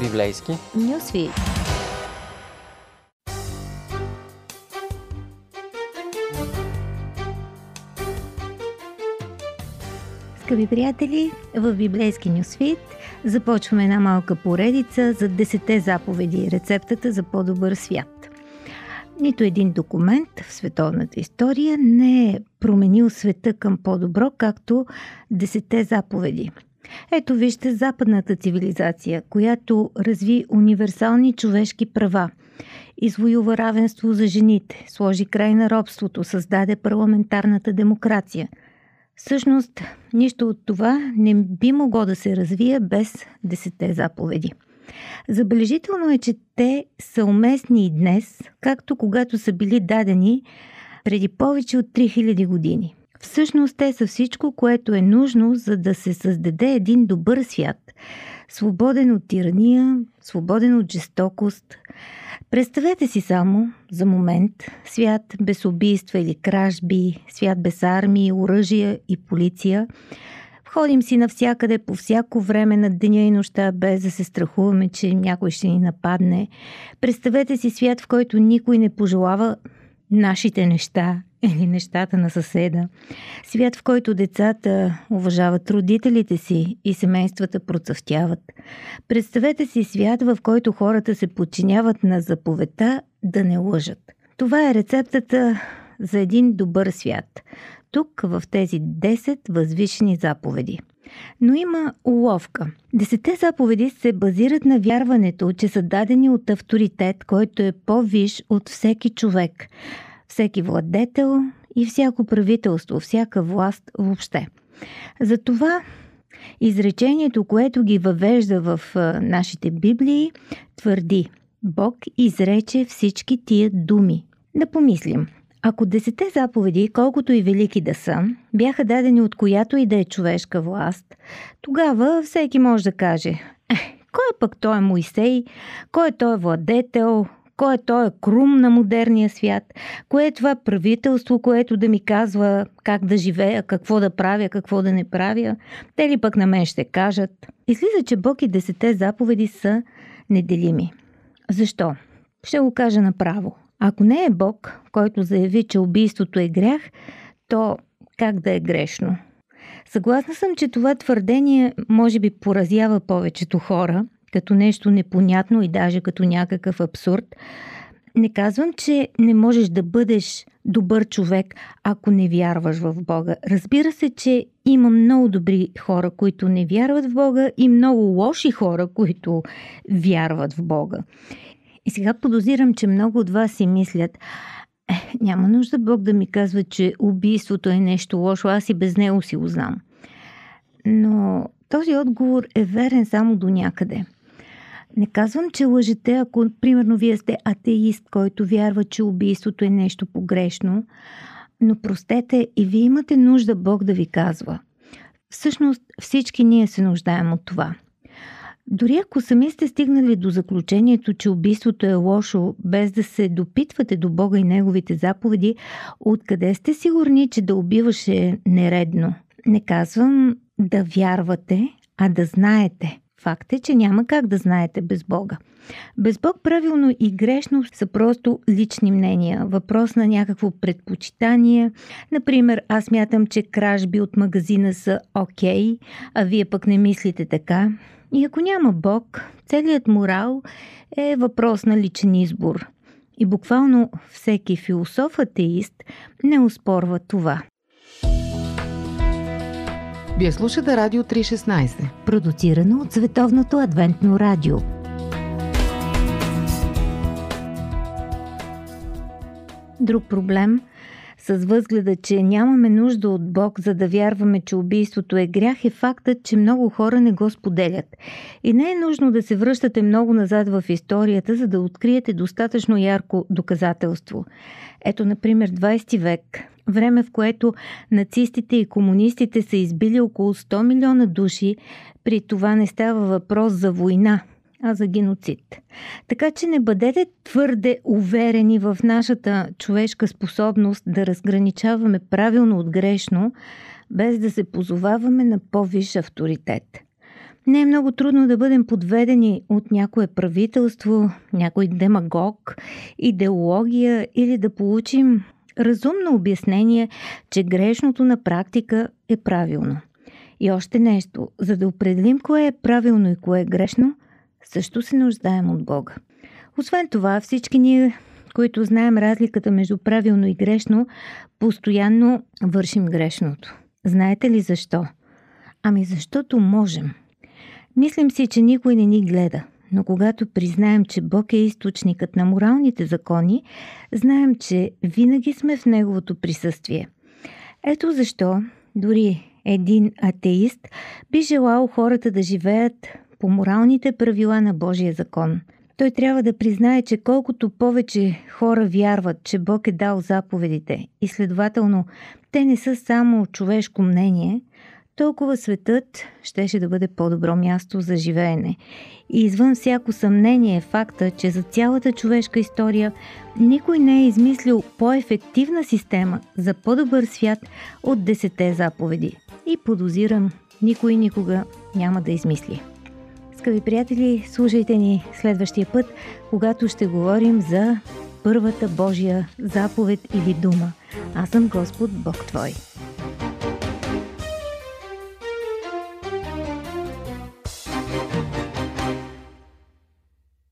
Библейски. Нюсвит. Скъпи приятели, в Библейски Нюсвит започваме една малка поредица за 10 заповеди, рецептата за по-добър свят. Нито един документ в световната история не е променил света към по-добро, както 10 заповеди – ето вижте западната цивилизация, която разви универсални човешки права, извоюва равенство за жените, сложи край на робството, създаде парламентарната демокрация. Всъщност, нищо от това не би могло да се развие без десете заповеди. Забележително е, че те са уместни и днес, както когато са били дадени преди повече от 3000 години. Всъщност те са всичко, което е нужно, за да се създаде един добър свят, свободен от тирания, свободен от жестокост. Представете си само, за момент, свят без убийства или кражби, свят без армии, оръжия и полиция. Ходим си навсякъде по всяко време на деня и нощта, без да се страхуваме, че някой ще ни нападне. Представете си свят, в който никой не пожелава нашите неща или нещата на съседа. Свят, в който децата уважават родителите си и семействата процъфтяват. Представете си свят, в който хората се подчиняват на заповедта да не лъжат. Това е рецептата за един добър свят. Тук в тези 10 възвишени заповеди. Но има уловка. Десете заповеди се базират на вярването, че са дадени от авторитет, който е по-виш от всеки човек всеки владетел и всяко правителство, всяка власт въобще. Затова изречението, което ги въвежда в нашите Библии, твърди Бог изрече всички тия думи. Да помислим. Ако десете заповеди, колкото и велики да са, бяха дадени от която и да е човешка власт, тогава всеки може да каже е, кой е пък той е Моисей, кой е той владетел, кой е този крум на модерния свят? Кое е това правителство, което да ми казва как да живея, какво да правя, какво да не правя? Те ли пък на мен ще кажат? Излиза, че Бог и десете заповеди са неделими. Защо? Ще го кажа направо. Ако не е Бог, който заяви, че убийството е грях, то как да е грешно? Съгласна съм, че това твърдение може би поразява повечето хора, като нещо непонятно и даже като някакъв абсурд. Не казвам, че не можеш да бъдеш добър човек, ако не вярваш в Бога. Разбира се, че има много добри хора, които не вярват в Бога и много лоши хора, които вярват в Бога. И сега подозирам, че много от вас си мислят, е, няма нужда Бог да ми казва, че убийството е нещо лошо, аз и без него си го знам. Но този отговор е верен само до някъде – не казвам, че лъжете, ако, примерно, вие сте атеист, който вярва, че убийството е нещо погрешно, но простете и вие имате нужда Бог да ви казва. Всъщност всички ние се нуждаем от това. Дори ако сами сте стигнали до заключението, че убийството е лошо, без да се допитвате до Бога и Неговите заповеди, откъде сте сигурни, че да убиваш е нередно? Не казвам да вярвате, а да знаете – Факт е, че няма как да знаете без Бога. Без Бог правилно и грешно са просто лични мнения, въпрос на някакво предпочитание. Например, аз мятам, че кражби от магазина са окей, okay, а вие пък не мислите така. И ако няма Бог, целият морал е въпрос на личен избор. И буквално всеки философ-атеист не успорва това. Вие слушате Радио 316. Продуцирано от Световното адвентно радио. Друг проблем с възгледа, че нямаме нужда от Бог, за да вярваме, че убийството е грях, е фактът, че много хора не го споделят. И не е нужно да се връщате много назад в историята, за да откриете достатъчно ярко доказателство. Ето, например, 20 век време в което нацистите и комунистите са избили около 100 милиона души, при това не става въпрос за война, а за геноцид. Така че не бъдете твърде уверени в нашата човешка способност да разграничаваме правилно от грешно, без да се позоваваме на по-висш авторитет. Не е много трудно да бъдем подведени от някое правителство, някой демагог, идеология или да получим разумно обяснение, че грешното на практика е правилно. И още нещо, за да определим кое е правилно и кое е грешно, също се нуждаем от Бога. Освен това, всички ние, които знаем разликата между правилно и грешно, постоянно вършим грешното. Знаете ли защо? Ами защото можем. Мислим си, че никой не ни гледа, но когато признаем, че Бог е източникът на моралните закони, знаем, че винаги сме в Неговото присъствие. Ето защо дори един атеист би желал хората да живеят по моралните правила на Божия закон. Той трябва да признае, че колкото повече хора вярват, че Бог е дал заповедите и следователно те не са само човешко мнение, толкова светът щеше да бъде по-добро място за живеене. И извън всяко съмнение е факта, че за цялата човешка история никой не е измислил по-ефективна система за по-добър свят от десете заповеди. И подозирам, никой никога няма да измисли. Скъпи приятели, слушайте ни следващия път, когато ще говорим за първата Божия заповед или дума. Аз съм Господ Бог Твой.